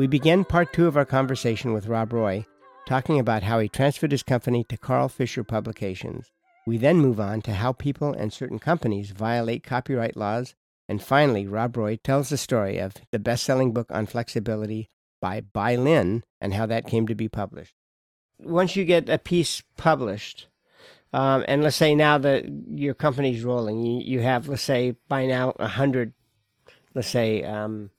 We begin part two of our conversation with Rob Roy, talking about how he transferred his company to Carl Fischer Publications. We then move on to how people and certain companies violate copyright laws. And finally, Rob Roy tells the story of the best selling book on flexibility by Bai Lin and how that came to be published. Once you get a piece published, um, and let's say now that your company's rolling, you, you have, let's say, by now, 100, let's say, um,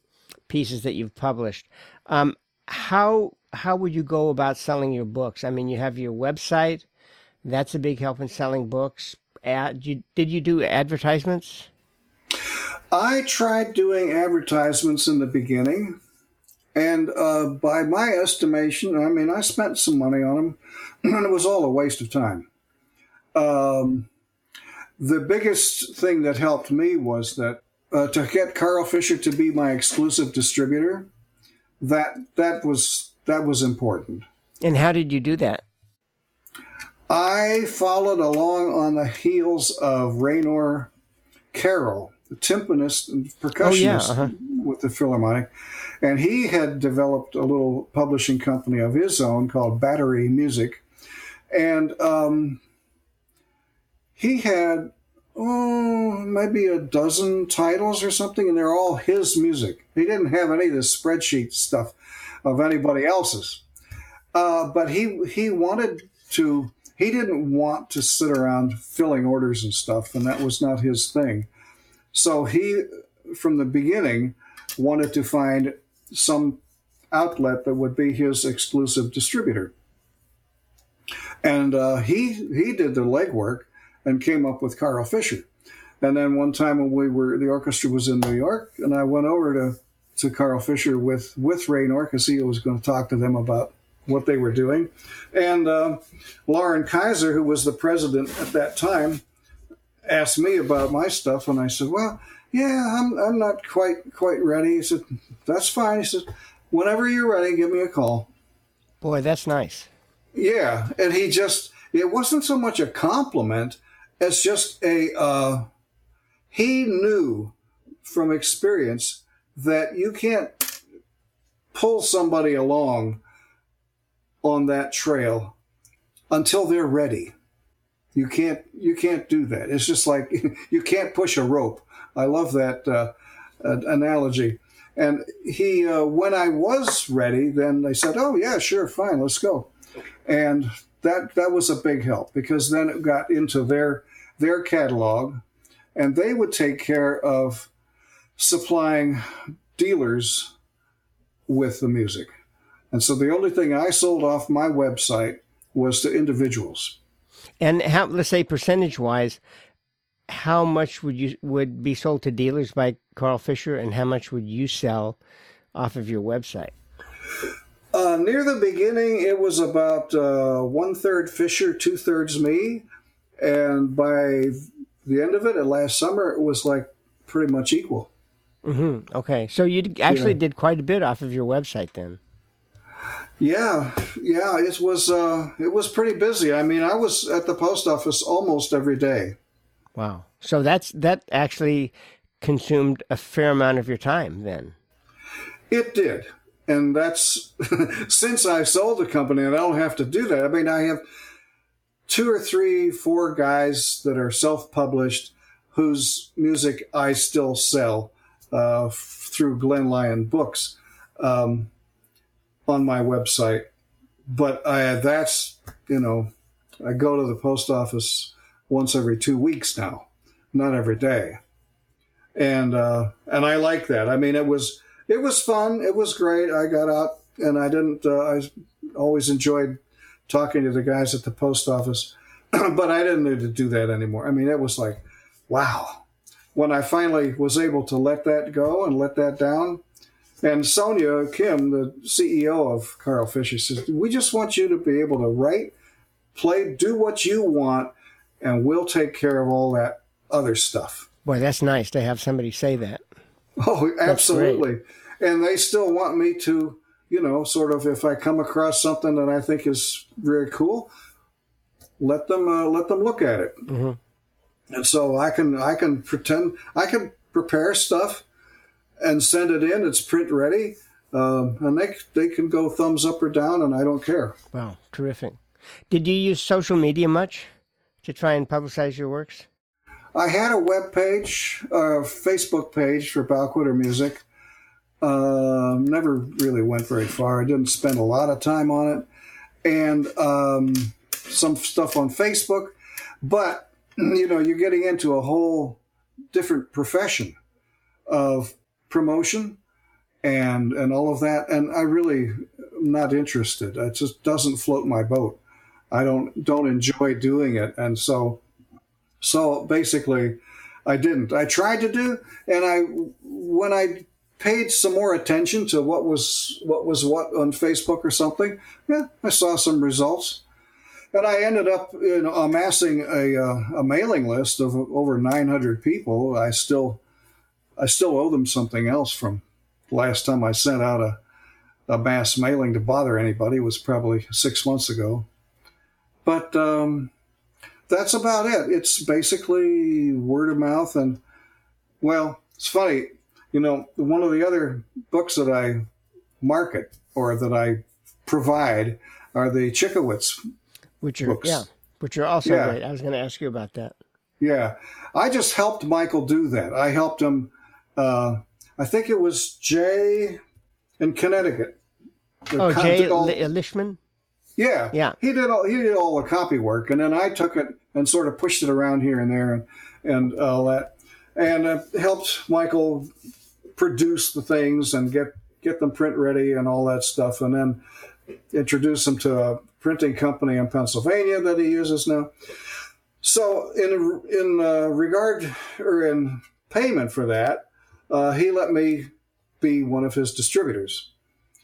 pieces that you've published. Um, how how would you go about selling your books? I mean, you have your website. That's a big help in selling books. Ad, you, did you do advertisements? I tried doing advertisements in the beginning, and uh, by my estimation, I mean, I spent some money on them, and it was all a waste of time. Um, the biggest thing that helped me was that uh, to get Carl Fischer to be my exclusive distributor, that that was that was important. And how did you do that? I followed along on the heels of Raynor Carroll, the timpanist and percussionist oh, yeah, uh-huh. with the Philharmonic, and he had developed a little publishing company of his own called Batterie Music, and um, he had oh, maybe a dozen titles or something, and they're all his music. He didn't have any of the spreadsheet stuff of anybody else's. Uh, but he he wanted to. He didn't want to sit around filling orders and stuff, and that was not his thing. So he, from the beginning, wanted to find some outlet that would be his exclusive distributor. And uh, he he did the legwork and came up with Carl Fischer. And then one time when we were, the orchestra was in New York, and I went over to, to Carl Fischer with, with Raynor because he was going to talk to them about what they were doing. And uh, Lauren Keiser, who was the president at that time, asked me about my stuff, and I said, "Well, yeah, I'm I'm not quite quite ready." He said, "That's fine." He said, "Whenever you're ready, give me a call." Boy, that's nice. Yeah, and he just it wasn't so much a compliment as just a uh, he knew from experience that you can't pull somebody along on that trail until they're ready. You can't you can't do that. It's just like you can't push a rope. I love that uh, analogy. And he, uh, when I was ready, then they said, "Oh yeah, sure, fine, let's go." And that that was a big help because then it got into their their catalog, and they would take care of supplying dealers with the music. And so the only thing I sold off my website was to individuals. And how, let's say percentage wise, how much would you would be sold to dealers by Carl Fischer, and how much would you sell off of your website? Uh, near the beginning, it was about uh, one third Fischer, two thirds me and by the end of it, at last summer, it was like pretty much equal. Mm-hmm. Okay, so you actually yeah. did quite a bit off of your website then. Yeah, yeah, it was uh, it was pretty busy. I mean, I was at the post office almost every day. Wow. So that's that actually consumed a fair amount of your time then. It did. And that's since I sold the company and I don't have to do that. I mean, I have two or three, four guys that are self-published whose music I still sell uh, through Glen Lyon Books um, on my website. But I, that's you know, I go to the post office once every two weeks now, not every day, and uh, and I like that. I mean, it was it was fun. It was great. I got out and I didn't. Uh, I always enjoyed talking to the guys at the post office. but I didn't need to do that anymore. I mean, it was like, wow. When I finally was able to let that go and let that down, and Sonia Kim, the CEO of Carl Fischer, says, We just want you to be able to write, play, do what you want, and we'll take care of all that other stuff. Boy, that's nice to have somebody say that. Oh, absolutely. And they still want me to you know, sort of if I come across something that I think is very cool, let them uh, let them look at it. Mm-hmm. And so I can I can pretend I can prepare stuff and send it in. It's print ready. um, and they they can go thumbs up or down, and I don't care. Wow, terrific! Did you use social media much to try and publicize your works? I had a web page, a Facebook page for Balquhidder Music. Uh, never really went very far. I didn't spend a lot of time on it, and um, some stuff on Facebook. But you know, you're getting into a whole different profession of promotion and and all of that. And I really am not interested. It just doesn't float my boat. I don't don't enjoy doing it, and so so basically, I didn't. I tried to do, and I when I paid some more attention to what was what was what on Facebook or something, yeah, I saw some results. And I ended up you know, amassing a, uh, a mailing list of over 900 people. I still I still owe them something else from last time I sent out a, a mass mailing to bother anybody was probably six months ago. But um, that's about it. It's basically word of mouth. And, well, it's funny. You know, one of the other books that I market or that I provide are the Cichowicz which are, books. Yeah, which are also yeah. great. I was going to ask you about that. Yeah. I just helped Michael do that. I helped him. Uh, I think it was Jay in Connecticut. Oh, Jay all, Lishman. Yeah, yeah. He did all he did all the copy work, and then I took it and sort of pushed it around here and there, and and all that, and uh, helped Michael produce the things and get get them print ready and all that stuff, and then introduce them to a printing company in Pennsylvania that he uses now. So in in uh, regard or in payment for that, uh, he let me be one of his distributors.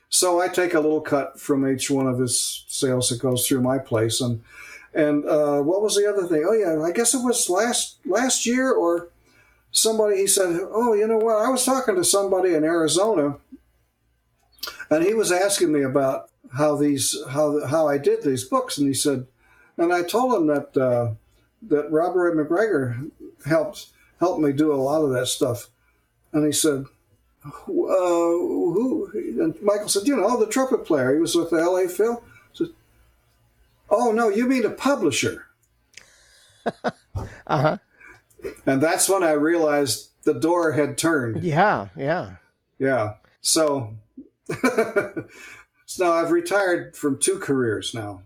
So I take a little cut from each one of his sales that goes through my place. And and uh, what was the other thing? Oh yeah, I guess it was last last year or somebody. He said, "Oh, you know what? I was talking to somebody in Arizona, and he was asking me about how these how how I did these books." And he said, and I told him that uh, that Robert McGregor helped helped me do a lot of that stuff. And he said, uh, who? And Michael said, you know, the trumpet player. He was with the L.A. Phil. Oh no, you mean a publisher? uh huh. And that's when I realized the door had turned. Yeah, yeah, yeah. So, so now I've retired from two careers now.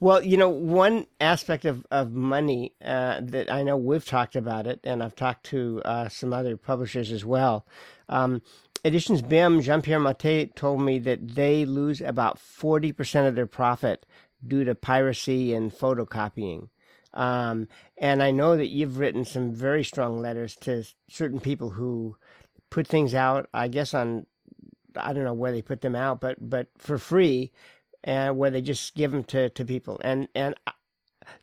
Well, you know, one aspect of, of money uh, that I know we've talked about it, and I've talked to uh, some other publishers as well. Um, Editions BIM, Jean Pierre Mathez told me that they lose about 40% of their profit due to piracy and photocopying. Um, and I know that you've written some very strong letters to certain people who put things out, I guess, on I don't know where they put them out, but but for free and where they just give them to, to people. And and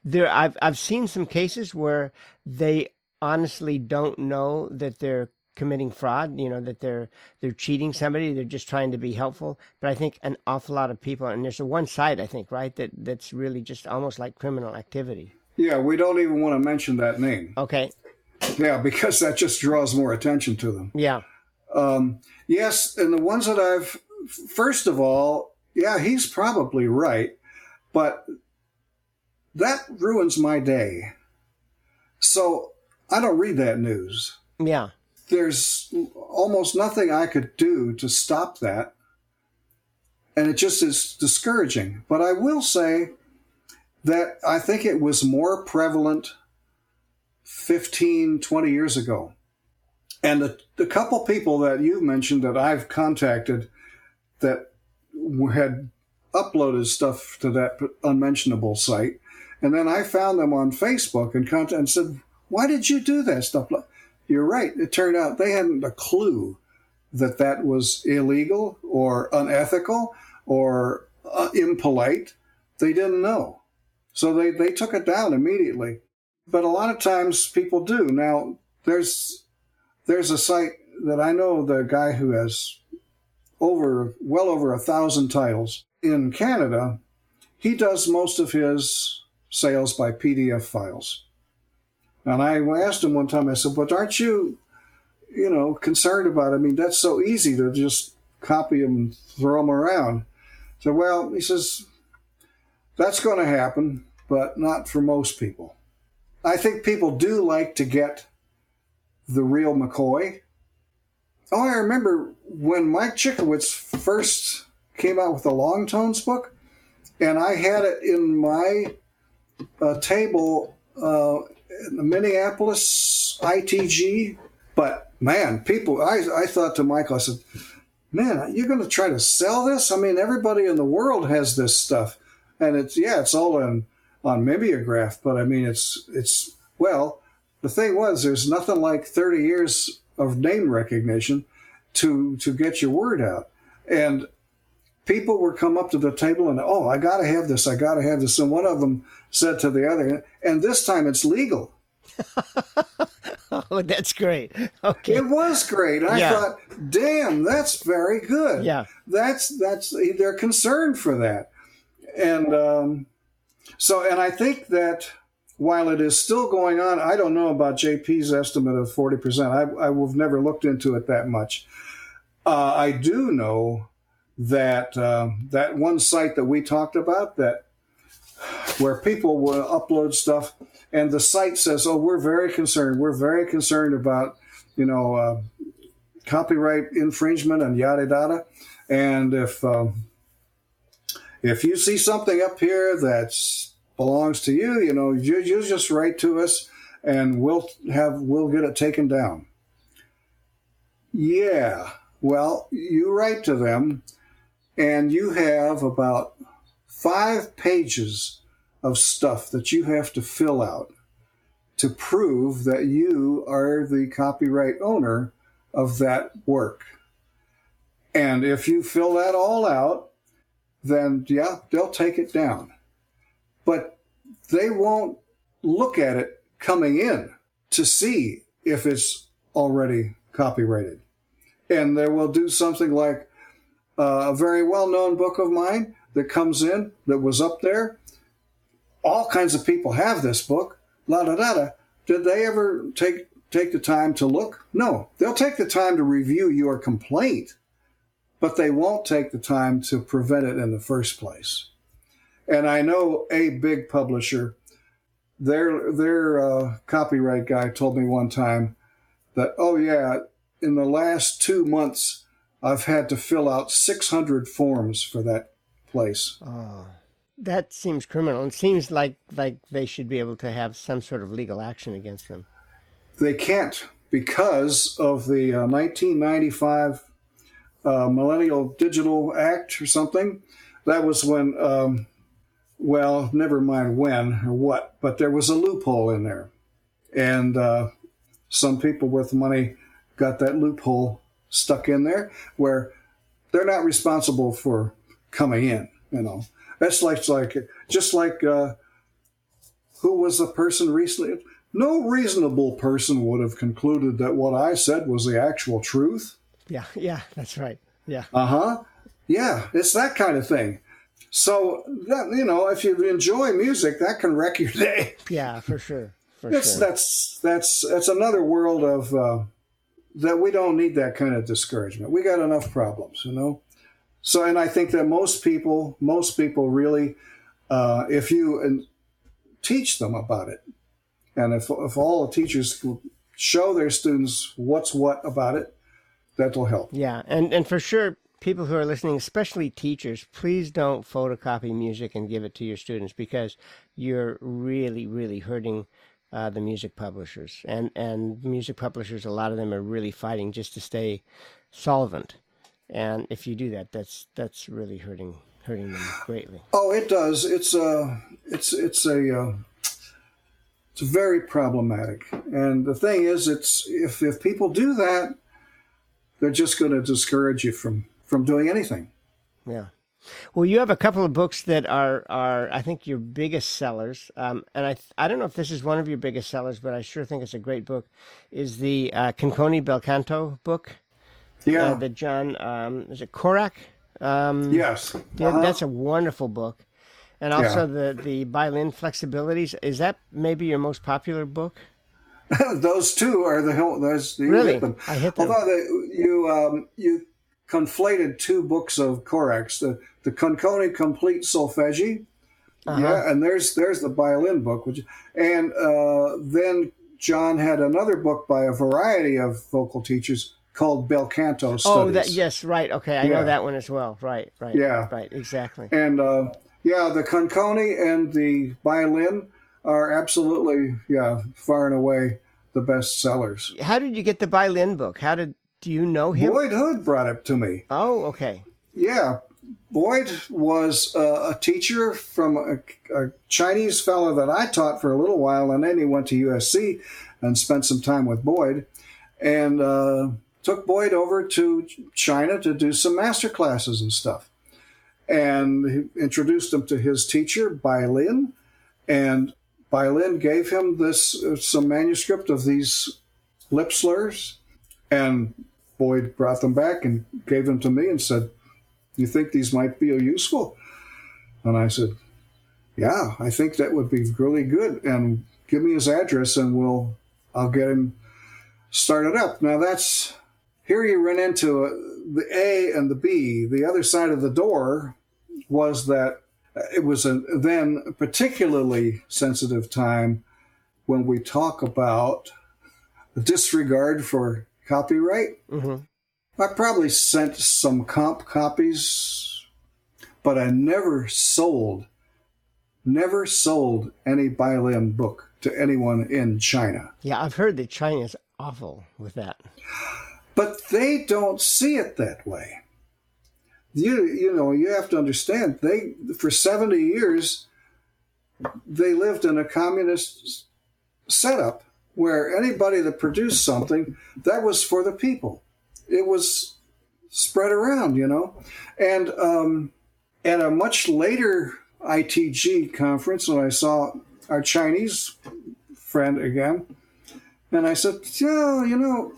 there, I've I've seen some cases where they honestly don't know that they're committing fraud. You know that they're they're cheating somebody. They're just trying to be helpful. But I think an awful lot of people, and there's a one side I think right that that's really just almost like criminal activity. Yeah, we don't even want to mention that name. Okay. Yeah, because that just draws more attention to them. Yeah. Um, yes, and the ones that I've first of all, yeah, he's probably right, but that ruins my day. So I don't read that news. Yeah. There's almost nothing I could do to stop that. And it just is discouraging. But I will say that I think it was more prevalent 15, 20 years ago. And the, the couple people that you mentioned that I've contacted that had uploaded stuff to that unmentionable site. And then I found them on Facebook and contact and said, "Why did you do that stuff?" You're right. It turned out they hadn't a clue that that was illegal or unethical or uh, impolite. They didn't know, so they they took it down immediately. But a lot of times people do. Now there's there's a site that I know the guy who has over well over a thousand titles in Canada. He does most of his sales by PDF files. And I asked him one time, I said, But aren't you, you know, concerned about it? I mean, that's so easy to just copy them and throw them around. So, well, he says, that's going to happen, but not for most people. I think people do like to get the real McCoy. Oh, I remember when Mike Cichowicz first came out with the Long Tones book, and I had it in my uh, table uh, in the Minneapolis ITG. But man, people, I, I thought to Michael, I said, man, you're going to try to sell this? I mean, everybody in the world has this stuff, and it's yeah, it's all on on mimeograph, but I mean, it's it's well, the thing was, there's nothing like 30 years of name recognition to to get your word out, and people would come up to the table and oh, I got to have this, I got to have this, and one of them said to the other, and this time it's legal. oh, that's great. Okay. It was great. I yeah. thought, damn, that's very good. Yeah. That's that's they're concerned for that. And um, so and I think that while it is still going on, I don't know about JP's estimate of 40%. I, I have never looked into it that much. Uh, I do know that uh, that one site that we talked about that where people will upload stuff and the site says, "Oh, we're very concerned. We're very concerned about you know uh, copyright infringement and yada yada." And if um, if you see something up here that belongs to you, you know, you, you just write to us, and we'll have we'll get it taken down. Yeah, well, you write to them, and you have about five pages of stuff that you have to fill out to prove that you are the copyright owner of that work. And if you fill that all out, then yeah, they'll take it down. But they won't look at it coming in to see if it's already copyrighted. And they will do something like uh, a very well known book of mine that comes in that was up there all kinds of people have this book. La da da da. Did they ever take take the time to look? No. They'll take the time to review your complaint, but they won't take the time to prevent it in the first place. And I know a big publisher, their their uh, copyright guy told me one time that oh yeah, in the last two months I've had to fill out 600 forms for that place. Oh that seems criminal. It seems like like they should be able to have some sort of legal action against them. They can't because of the uh, 1995 uh, Millennial Digital Act or something. That was when, um, well, never mind when or what, but there was a loophole in there, and uh, some people with money got that loophole stuck in there where they're not responsible for coming in. You know, that's like like just like uh, who was the person recently? No reasonable person would have concluded that what I said was the actual truth. Yeah, yeah, that's right. Yeah. Uh huh. Yeah, it's that kind of thing. So that you know, if you enjoy music, that can wreck your day. Yeah, for sure. For it's, sure. That's that's that's another world of uh, that we don't need that kind of discouragement. We got enough problems, you know. So, and I think that most people, most people really, uh, if you teach them about it, and if, if all the teachers show their students what's what about it, that will help. Yeah, and and for sure, people who are listening, especially teachers, please don't photocopy music and give it to your students because you're really, really hurting uh, the music publishers. And and music publishers, a lot of them are really fighting just to stay solvent. And if you do that, that's that's really hurting hurting them greatly. Oh, it does. It's a it's it's a uh, it's very problematic. And the thing is, it's if if people do that, they're just going to discourage you from from doing anything. Yeah. Well, you have a couple of books that are are I think your biggest sellers, um, and I I don't know if this is one of your biggest sellers, but I sure think it's a great book. Is the uh, Concone Belcanto book? Yeah. Uh, the John, um, is it Korak? Um, yes. Uh-huh. That's a wonderful book. And also yeah. the, the Bai Lin flexibilities. Is that maybe your most popular book? those two are the those you really hit them. I hit them. Although the, you um, you conflated two books of Korak's, the the Concone Complete Solfeggi, uh-huh. yeah, and there's there's the Bai Lin book, which and uh, then John had another book by a variety of vocal teachers called bel canto studies. Oh, that yes, right. Okay, I yeah. know that one as well. Right, right. Yeah, right. Exactly. And uh, yeah, the Concone and the Bai Lin are absolutely yeah far and away the best sellers. How did you get the Bai Lin book? How did do you know him? Boyd Hood brought it to me. Oh, okay. Yeah, Boyd was uh, a teacher from a, a, Chinese fellow that I taught for a little while, and then he went to USC and spent some time with Boyd, and uh, took Boyd over to China to do some master classes and stuff, and he introduced him to his teacher Bai Lin, and Bai Lin gave him this uh, some manuscript of these lip slurs, and Boyd brought them back and gave them to me and said, "You think these might be useful?" And I said, "Yeah, I think that would be really good." And give me his address, and we'll I'll get him started up. Now that's here you run into uh, the A and the B. The other side of the door was that it was a then particularly sensitive time when we talk about disregard for copyright. Mm-hmm. I probably sent some comp copies, but I never sold, never sold any Bai book to anyone in China. Yeah, I've heard that China is awful with that. But they don't see it that way you you know you have to understand they for 70 years they lived in a communist setup where anybody that produced something that was for the people. It was spread around you know? And um, at a much later itg conference when i saw our chinese friend again and i said yeah you know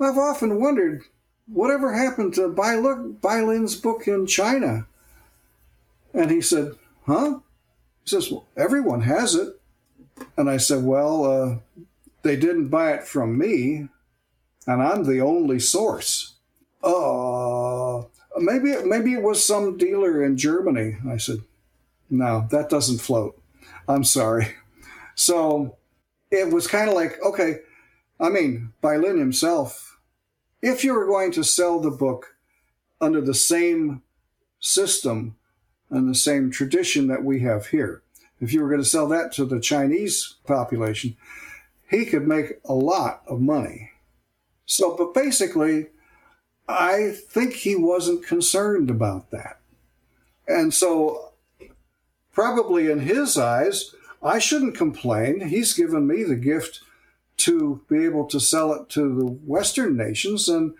i've often wondered whatever happened to Bai, Lin's book in China? And he said, huh? He says, well, everyone has it. And I said, well, uh, they didn't buy it from me, and I'm the only source. Uh, maybe, maybe it was some dealer in Germany. I said, no, that doesn't float. I'm sorry. So it was kind of like, okay, I mean, Bai Lin himself if you were going to sell the book under the same system and the same tradition that we have here, if you were going to sell that to the Chinese population, he could make a lot of money. So, but basically, I think he wasn't concerned about that. And so, probably in his eyes, I shouldn't complain. He's given me the gift to be able to sell it to the Western nations and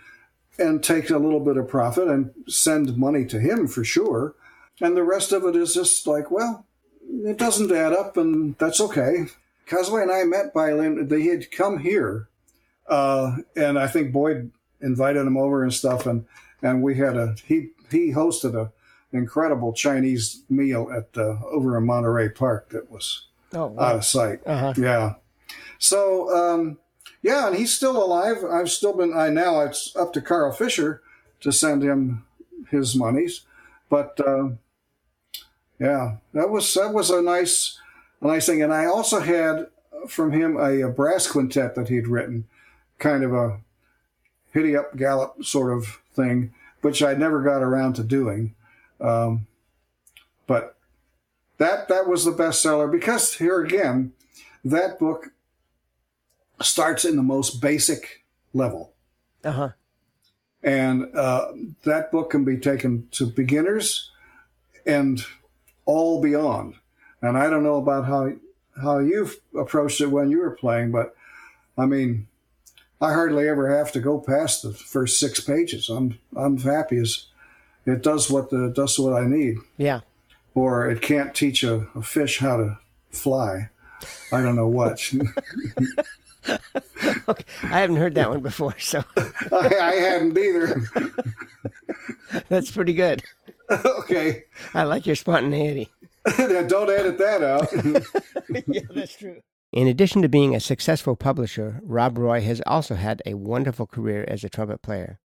and take a little bit of profit and send money to him for sure. And the rest of it is just like, well, it doesn't add up, and that's okay. Cosway and I met Lin. They had come here, uh, and I think Boyd invited him over and stuff, and and we had a he he hosted a incredible Chinese meal at uh, over in Monterey Park that was oh, wow. out of sight. Uh-huh. Yeah, so, um, yeah, and he's still alive. I've still been, I now it's up to Carl Fischer to send him his monies. But, uh, yeah, that was, that was a nice, a nice thing. And I also had from him a, a brass quintet that he'd written, kind of a hitty up gallop sort of thing, which I never got around to doing. Um, but that that was the bestseller because here again, that book starts in the most basic level. Uh-huh. And uh, that book can be taken to beginners and all beyond. And I don't know about how how you've approached it when you were playing, but I mean, I hardly ever have to go past the first six pages. I'm I'm happy as it does what the does what I need. Yeah. Or it can't teach a, a fish how to fly. I don't know what. okay. I haven't heard that one before, so I, I hadn't either. That's pretty good. Okay. I like your spontaneity. Don't edit that out. yeah, that's true. In addition to being a successful publisher, Rob Roy has also had a wonderful career as a trumpet player.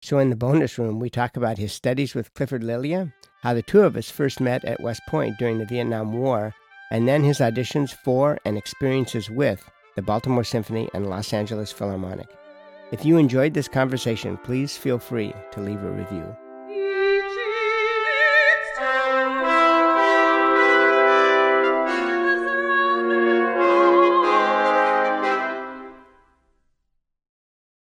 So, in the bonus room, we talk about his studies with Clifford Lillya, how the two of us first met at West Point during the Vietnam War, and then his auditions for and experiences with the Baltimore Symphony and Los Angeles Philharmonic. If you enjoyed this conversation, please feel free to leave a review.